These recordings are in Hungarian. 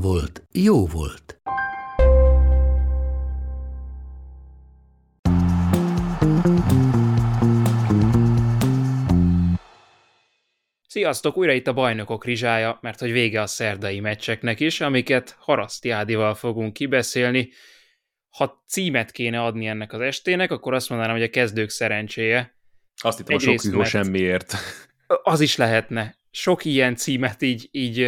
volt, jó volt. Sziasztok, újra itt a bajnokok rizsája, mert hogy vége a szerdai meccseknek is, amiket Haraszti Ádival fogunk kibeszélni. Ha címet kéne adni ennek az estének, akkor azt mondanám, hogy a kezdők szerencséje. Azt hittem, a sok szűzó semmiért. Az is lehetne. Sok ilyen címet így, így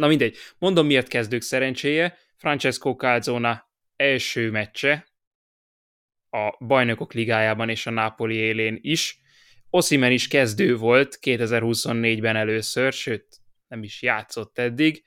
na mindegy. Mondom, miért kezdők szerencséje. Francesco Calzona első meccse a bajnokok ligájában és a Napoli élén is. Osimen is kezdő volt 2024-ben először, sőt, nem is játszott eddig,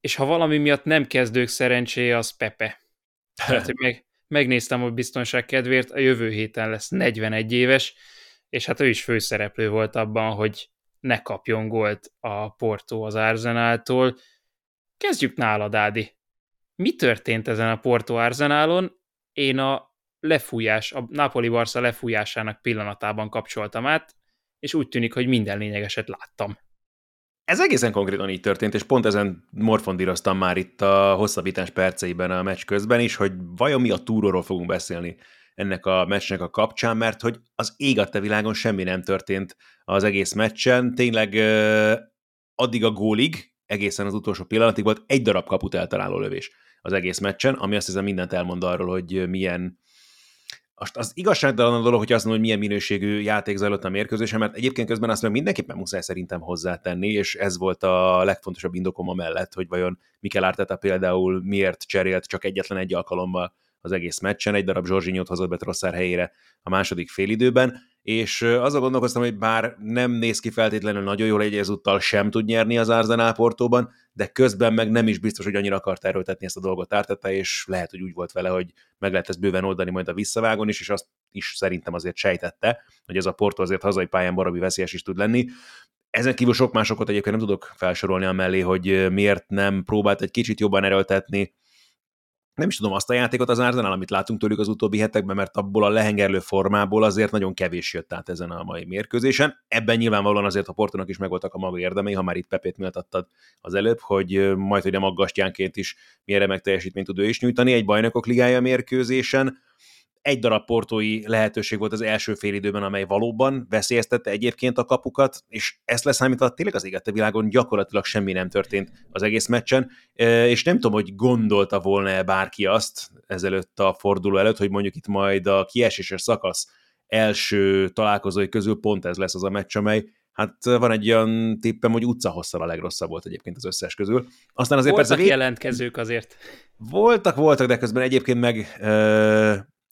és ha valami miatt nem kezdők szerencséje, az Pepe. Tehát, hogy meg, megnéztem, hogy biztonság kedvéért a jövő héten lesz 41 éves, és hát ő is főszereplő volt abban, hogy ne kapjon gólt a Porto az Arzenáltól. Kezdjük nálad, Ádi. Mi történt ezen a Porto Arzenálon? Én a lefújás, a Napoli-Barca lefújásának pillanatában kapcsoltam át, és úgy tűnik, hogy minden lényegeset láttam. Ez egészen konkrétan így történt, és pont ezen morfondíroztam már itt a hosszabbítás perceiben a meccs közben is, hogy vajon mi a túróról fogunk beszélni ennek a meccsnek a kapcsán, mert hogy az ég a világon semmi nem történt az egész meccsen. Tényleg addig a gólig, egészen az utolsó pillanatig volt egy darab kaput eltaláló lövés az egész meccsen, ami azt hiszem mindent elmond arról, hogy milyen az, az igazságtalan a dolog, hogy azt mondom, hogy milyen minőségű játék zajlott a mérkőzésen, mert egyébként közben azt meg mindenképpen muszáj szerintem hozzátenni, és ez volt a legfontosabb indokom a mellett, hogy vajon Mikel Arteta például miért cserélt csak egyetlen egy alkalommal az egész meccsen, egy darab Zsorzsinyót hozott be Trosszár helyére a második félidőben, és azon gondolkoztam, hogy bár nem néz ki feltétlenül nagyon jól, egy ezúttal sem tud nyerni az Arsenal Portóban, de közben meg nem is biztos, hogy annyira akart erőltetni ezt a dolgot Árteta, és lehet, hogy úgy volt vele, hogy meg lehet ezt bőven oldani majd a visszavágon is, és azt is szerintem azért sejtette, hogy ez a Porto azért hazai pályán baromi veszélyes is tud lenni. Ezen kívül sok másokat egyébként nem tudok felsorolni a mellé, hogy miért nem próbált egy kicsit jobban erőltetni nem is tudom azt a játékot az Arsenal, amit látunk tőlük az utóbbi hetekben, mert abból a lehengerlő formából azért nagyon kevés jött át ezen a mai mérkőzésen. Ebben nyilvánvalóan azért a Portónak is megvoltak a maga érdemei, ha már itt Pepét méltattad az előbb, hogy majd, hogy nem aggasztjánként is milyen remek teljesítményt tud ő is nyújtani egy bajnokok ligája mérkőzésen egy darab portói lehetőség volt az első fél időben, amely valóban veszélyeztette egyébként a kapukat, és ezt leszámítva tényleg az égette világon gyakorlatilag semmi nem történt az egész meccsen, és nem tudom, hogy gondolta volna-e bárki azt ezelőtt a forduló előtt, hogy mondjuk itt majd a kieséses szakasz első találkozói közül pont ez lesz az a meccs, amely hát van egy olyan tippem, hogy utcahosszal a legrosszabb volt egyébként az összes közül. Aztán azért voltak persze... jelentkezők azért. Voltak, voltak, de közben egyébként meg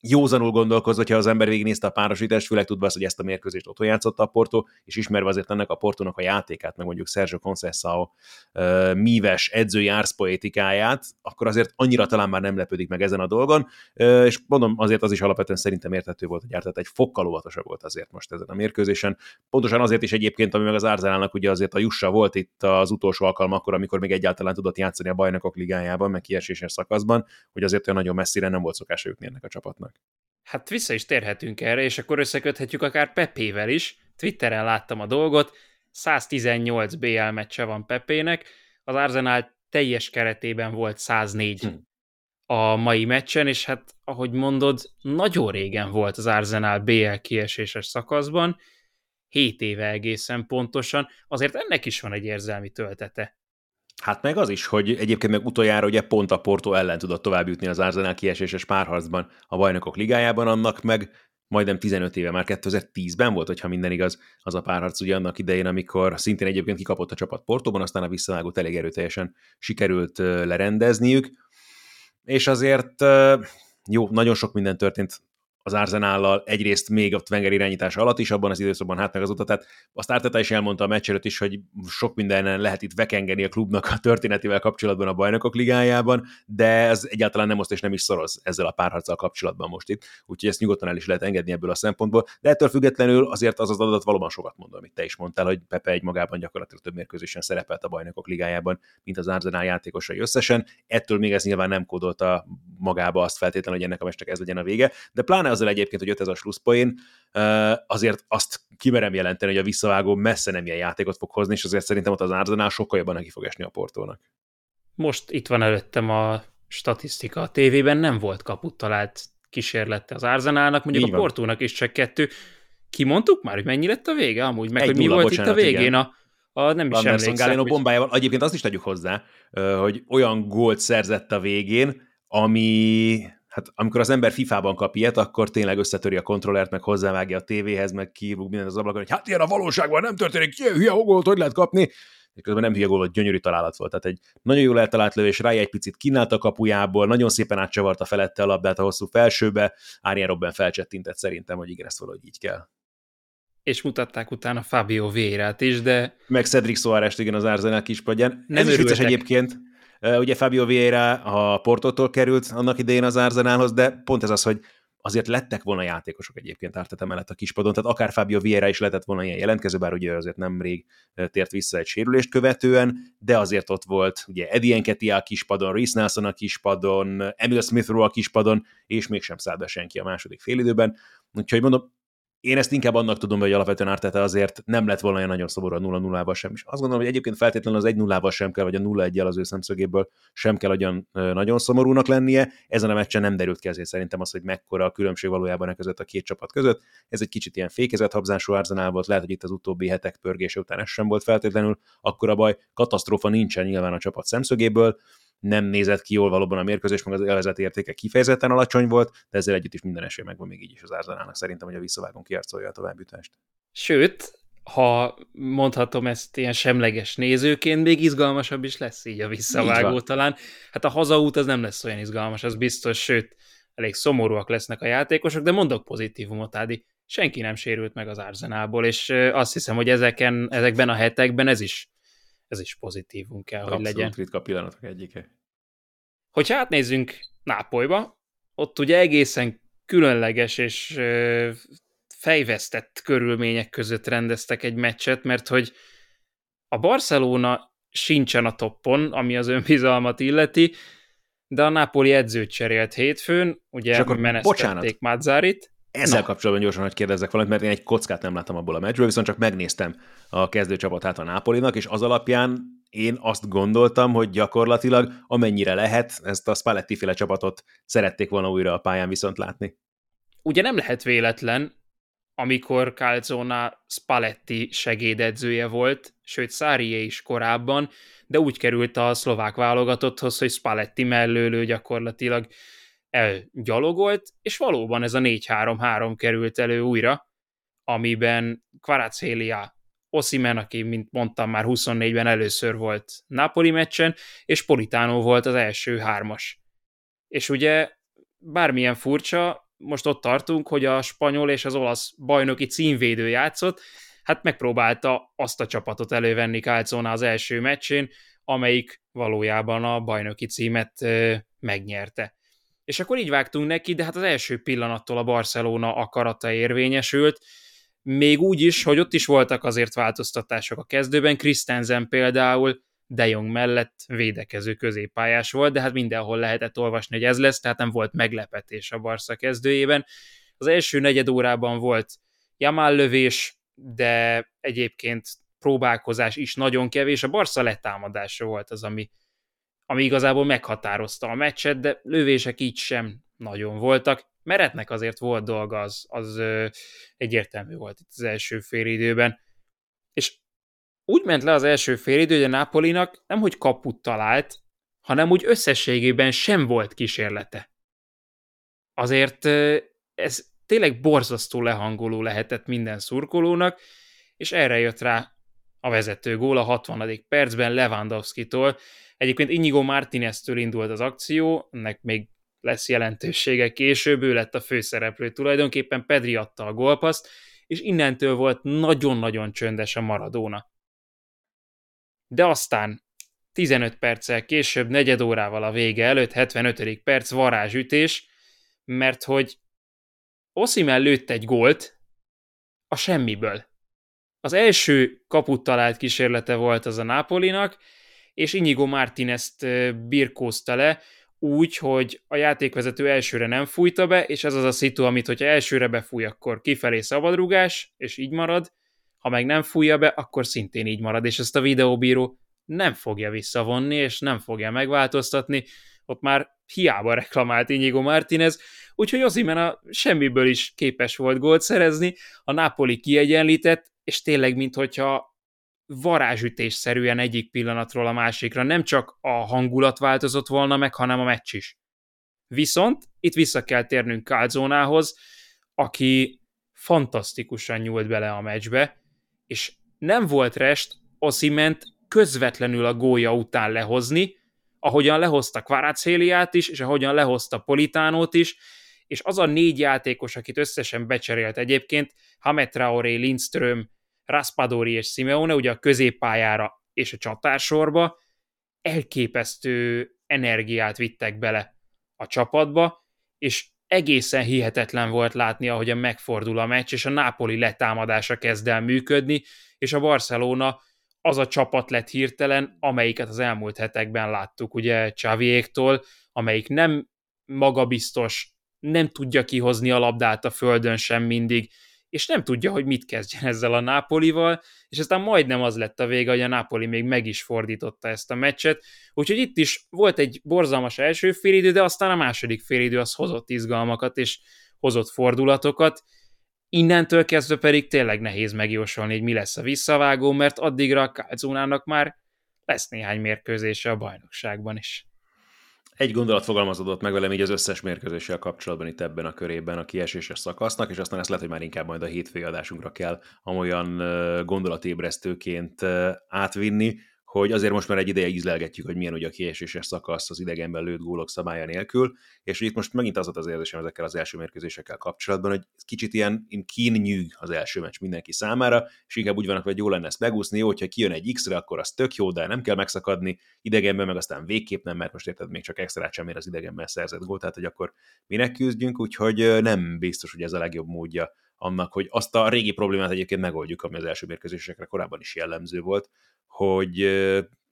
józanul gondolkozva, hogyha az ember végignézte a párosítást, főleg tudva azt, hogy ezt a mérkőzést otthon játszotta a Porto, és ismerve azért ennek a Portónak a játékát, meg mondjuk Sergio Conceição uh, míves edzői árszpoétikáját, akkor azért annyira talán már nem lepődik meg ezen a dolgon, és mondom, azért az is alapvetően szerintem értető volt, hogy tehát egy fokkal óvatosabb volt azért most ezen a mérkőzésen. Pontosan azért is egyébként, ami meg az Árzálának ugye azért a Jussa volt itt az utolsó alkalmakkor, amikor még egyáltalán tudott játszani a bajnokok ligájában, meg kieséses szakaszban, hogy azért olyan nagyon messzire nem volt szokása jutni ennek a csapatnak. Hát vissza is térhetünk erre, és akkor összeköthetjük akár Pepével is. Twitteren láttam a dolgot, 118 BL meccse van Pepének, az Arsenal teljes keretében volt 104 hm. a mai meccsen, és hát ahogy mondod, nagyon régen volt az Arsenal BL kieséses szakaszban, 7 éve egészen pontosan, azért ennek is van egy érzelmi töltete. Hát meg az is, hogy egyébként meg utoljára ugye pont a Porto ellen tudott tovább jutni az Arsenal kieséses párharcban a bajnokok ligájában, annak meg majdnem 15 éve, már 2010-ben volt, hogyha minden igaz, az a párharc ugye annak idején, amikor szintén egyébként kikapott a csapat Portóban, aztán a visszavágót elég erőteljesen sikerült lerendezniük, és azért jó, nagyon sok minden történt az Arzenállal egyrészt még a Wenger irányítása alatt is, abban az időszakban, hát meg azóta. Tehát azt Arteta is elmondta a meccs is, hogy sok mindenen lehet itt vekengeni a klubnak a történetével kapcsolatban a bajnokok ligájában, de ez egyáltalán nem most és nem is szoroz ezzel a párharccal kapcsolatban most itt. Úgyhogy ezt nyugodtan el is lehet engedni ebből a szempontból. De ettől függetlenül azért az az adat valóban sokat mond, amit te is mondtál, hogy Pepe egy magában gyakorlatilag több mérkőzésen szerepelt a bajnokok ligájában, mint az Arzenál játékosai összesen. Ettől még ez nyilván nem kódolta magába azt feltétlenül, hogy ennek a meccsnek ez legyen a vége. De pláne azzal egyébként, hogy jött ez a slusszpoén, azért azt kimerem jelenteni, hogy a visszavágó messze nem ilyen játékot fog hozni, és azért szerintem ott az Arzenál sokkal jobban neki fog esni a portónak. Most itt van előttem a statisztika. A tévében nem volt kaput talált kísérlete az Arzenálnak, mondjuk Így a Portónak is csak kettő. Kimondtuk már, hogy mennyi lett a vége amúgy? Meg Egy hogy mi nulla, volt bocsánat, itt a végén? A, a, nem is emlékszem. Galeno bombájával. Egyébként azt is tegyük hozzá, hogy olyan gólt szerzett a végén, ami hát amikor az ember FIFA-ban kap ilyet, akkor tényleg összetöri a kontrollert, meg hozzávágja a tévéhez, meg kívúg minden az ablakon, hogy hát ilyen a valóságban nem történik, ilyen hülye gólt, hogy lehet kapni, és közben nem hülye gól, gyönyörű találat volt. Tehát egy nagyon jól eltalált lövés, rája egy picit kínált a kapujából, nagyon szépen átcsavarta felette a labdát a hosszú felsőbe, Árjen Robben felcsettintett szerintem, hogy igen, ezt valahogy így kell. És mutatták utána Fabio Vérát is, de... Meg Cedric Soares igen, az Arsenal kispadján. Nem Ez is vicces egyébként, Ugye Fabio Vieira a Portótól került annak idején az Arzenálhoz, de pont ez az, hogy azért lettek volna játékosok egyébként Arteta mellett a kispadon, tehát akár Fabio Vieira is lehetett volna ilyen jelentkező, bár ugye azért nemrég tért vissza egy sérülést követően, de azért ott volt ugye Eddie Enketia a kispadon, Rhys Nelson a kispadon, Emil Smith a kispadon, és mégsem szállt be senki a második félidőben. Úgyhogy mondom, én ezt inkább annak tudom, hogy alapvetően Arteta azért nem lett volna olyan nagyon szomorú a 0 0 val sem. És azt gondolom, hogy egyébként feltétlenül az 1 0 sem kell, vagy a 0 1 az ő szemszögéből sem kell olyan nagyon szomorúnak lennie. Ezen a meccsen nem derült ki szerintem az, hogy mekkora a különbség valójában e között a két csapat között. Ez egy kicsit ilyen fékezett habzású Arzenál volt, lehet, hogy itt az utóbbi hetek pörgése után ez sem volt feltétlenül, akkor a baj, katasztrófa nincsen nyilván a csapat szemszögéből nem nézett ki jól valóban a mérkőzés, meg az elvezet értéke kifejezetten alacsony volt, de ezzel együtt is minden esély megvan még így is az Arzenának szerintem, hogy a visszavágón kiarcolja a továbbjutást. Sőt, ha mondhatom ezt ilyen semleges nézőként, még izgalmasabb is lesz így a visszavágó így talán. Hát a hazaút az nem lesz olyan izgalmas, az biztos, sőt, elég szomorúak lesznek a játékosok, de mondok pozitívumot, Ádi. Senki nem sérült meg az Arzenából, és azt hiszem, hogy ezeken, ezekben a hetekben ez is ez is pozitívunk kell, Abszolút hogy legyen. ritka pillanatok egyike. Hogyha átnézzünk Nápolyba, ott ugye egészen különleges és fejvesztett körülmények között rendeztek egy meccset, mert hogy a Barcelona sincsen a toppon, ami az önbizalmat illeti, de a Napoli edzőt cserélt hétfőn, ugye és akkor menesztették Mazzarit. Ezzel Na. kapcsolatban gyorsan, hogy kérdezzek valamit, mert én egy kockát nem láttam abból a meccsből, viszont csak megnéztem a kezdőcsapatát a Nápolinak, és az alapján én azt gondoltam, hogy gyakorlatilag amennyire lehet, ezt a Spalletti féle csapatot szerették volna újra a pályán viszont látni. Ugye nem lehet véletlen, amikor Calzona Spalletti segédedzője volt, sőt Szárié is korábban, de úgy került a szlovák válogatotthoz, hogy Spalletti mellőlő gyakorlatilag elgyalogolt, és valóban ez a 4-3-3 került elő újra, amiben Kvaratskhelia, Osimen, aki, mint mondtam, már 24-ben először volt Napoli meccsen, és Politano volt az első hármas. És ugye bármilyen furcsa, most ott tartunk, hogy a spanyol és az olasz bajnoki címvédő játszott, hát megpróbálta azt a csapatot elővenni Calzona az első meccsén, amelyik valójában a bajnoki címet megnyerte. És akkor így vágtunk neki, de hát az első pillanattól a Barcelona akarata érvényesült, még úgy is, hogy ott is voltak azért változtatások a kezdőben, Christensen például De Jong mellett védekező középpályás volt, de hát mindenhol lehetett olvasni, hogy ez lesz, tehát nem volt meglepetés a Barca kezdőjében. Az első negyed órában volt Jamal lövés, de egyébként próbálkozás is nagyon kevés. A Barca letámadása volt az, ami ami igazából meghatározta a meccset, de lövések így sem nagyon voltak. Meretnek azért volt dolga, az, az ö, egyértelmű volt itt az első félidőben. És úgy ment le az első félidő, hogy a Napolinak nem hogy kaput talált, hanem úgy összességében sem volt kísérlete. Azért ez tényleg borzasztó lehangoló lehetett minden szurkolónak, és erre jött rá a vezető gól a 60. percben Lewandowski-tól, Egyébként Inigo Martinez-től indult az akció, ennek még lesz jelentősége később, ő lett a főszereplő tulajdonképpen, Pedri adta a gólpaszt, és innentől volt nagyon-nagyon csöndes a Maradona. De aztán 15 perccel később, negyed órával a vége előtt, 75. perc varázsütés, mert hogy Osimhen lőtt egy gólt a semmiből. Az első kaput talált kísérlete volt az a Napolinak, és Inigo Martinez-t birkózta le, úgy, hogy a játékvezető elsőre nem fújta be, és ez az a szitu, amit hogyha elsőre befúj, akkor kifelé szabadrugás, és így marad, ha meg nem fújja be, akkor szintén így marad, és ezt a videóbíró nem fogja visszavonni, és nem fogja megváltoztatni, ott már hiába reklamált Inigo Martinez, úgyhogy Ozimen a semmiből is képes volt gólt szerezni, a Napoli kiegyenlített, és tényleg, minthogyha varázsütésszerűen egyik pillanatról a másikra nem csak a hangulat változott volna meg, hanem a meccs is. Viszont itt vissza kell térnünk Calzónához, aki fantasztikusan nyúlt bele a meccsbe, és nem volt rest Osziment közvetlenül a gólya után lehozni, ahogyan lehozta Kvarácéliát is, és ahogyan lehozta Politánót is, és az a négy játékos, akit összesen becserélt egyébként, Hamet Traoré, Lindström, Raspadori és Simeone, ugye a középpályára és a csatársorba, elképesztő energiát vittek bele a csapatba, és egészen hihetetlen volt látni, ahogyan megfordul a meccs, és a Napoli letámadása kezd el működni, és a Barcelona az a csapat lett hirtelen, amelyiket az elmúlt hetekben láttuk, ugye Csaviéktól, amelyik nem magabiztos, nem tudja kihozni a labdát a földön sem mindig, és nem tudja, hogy mit kezdjen ezzel a Nápolival, és aztán majdnem az lett a vége, hogy a Nápoli még meg is fordította ezt a meccset, úgyhogy itt is volt egy borzalmas első félidő, de aztán a második félidő az hozott izgalmakat, és hozott fordulatokat, innentől kezdve pedig tényleg nehéz megjósolni, hogy mi lesz a visszavágó, mert addigra a Kálzónának már lesz néhány mérkőzése a bajnokságban is egy gondolat fogalmazódott meg velem így az összes mérkőzéssel kapcsolatban itt ebben a körében a kieséses szakasznak, és aztán ezt lehet, hogy már inkább majd a hétfői adásunkra kell amolyan gondolatébresztőként átvinni, hogy azért most már egy ideje ízlelgetjük, hogy milyen ugye a kieséses szakasz az idegenben lőtt gólok szabálya nélkül, és itt most megint az volt az érzésem ezekkel az első mérkőzésekkel kapcsolatban, hogy kicsit ilyen, ilyen kín nyűg az első meccs mindenki számára, és inkább úgy vannak, hogy jó lenne ezt megúszni, jó, hogyha kijön egy X-re, akkor az tök jó, de nem kell megszakadni, idegenben meg aztán végképp nem, mert most érted, még csak extra sem ér az idegenben szerzett gólt, tehát hogy akkor minek küzdjünk, úgyhogy nem biztos, hogy ez a legjobb módja annak, hogy azt a régi problémát egyébként megoldjuk, ami az első mérkőzésekre korábban is jellemző volt, hogy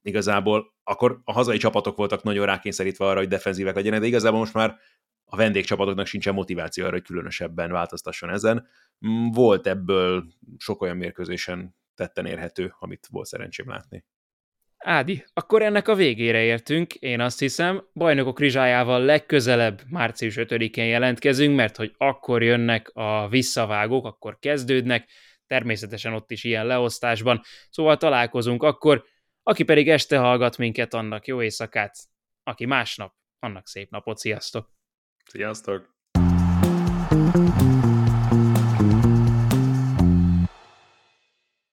igazából akkor a hazai csapatok voltak nagyon rákényszerítve arra, hogy defenzívek legyenek, de igazából most már a vendégcsapatoknak sincsen motiváció arra, hogy különösebben változtasson ezen. Mm, volt ebből sok olyan mérkőzésen tetten érhető, amit volt szerencsém látni. Ádi, akkor ennek a végére értünk, én azt hiszem, bajnokok rizsájával legközelebb március 5-én jelentkezünk, mert hogy akkor jönnek a visszavágók, akkor kezdődnek, természetesen ott is ilyen leosztásban, szóval találkozunk akkor, aki pedig este hallgat minket, annak jó éjszakát, aki másnap, annak szép napot, sziasztok! Sziasztok!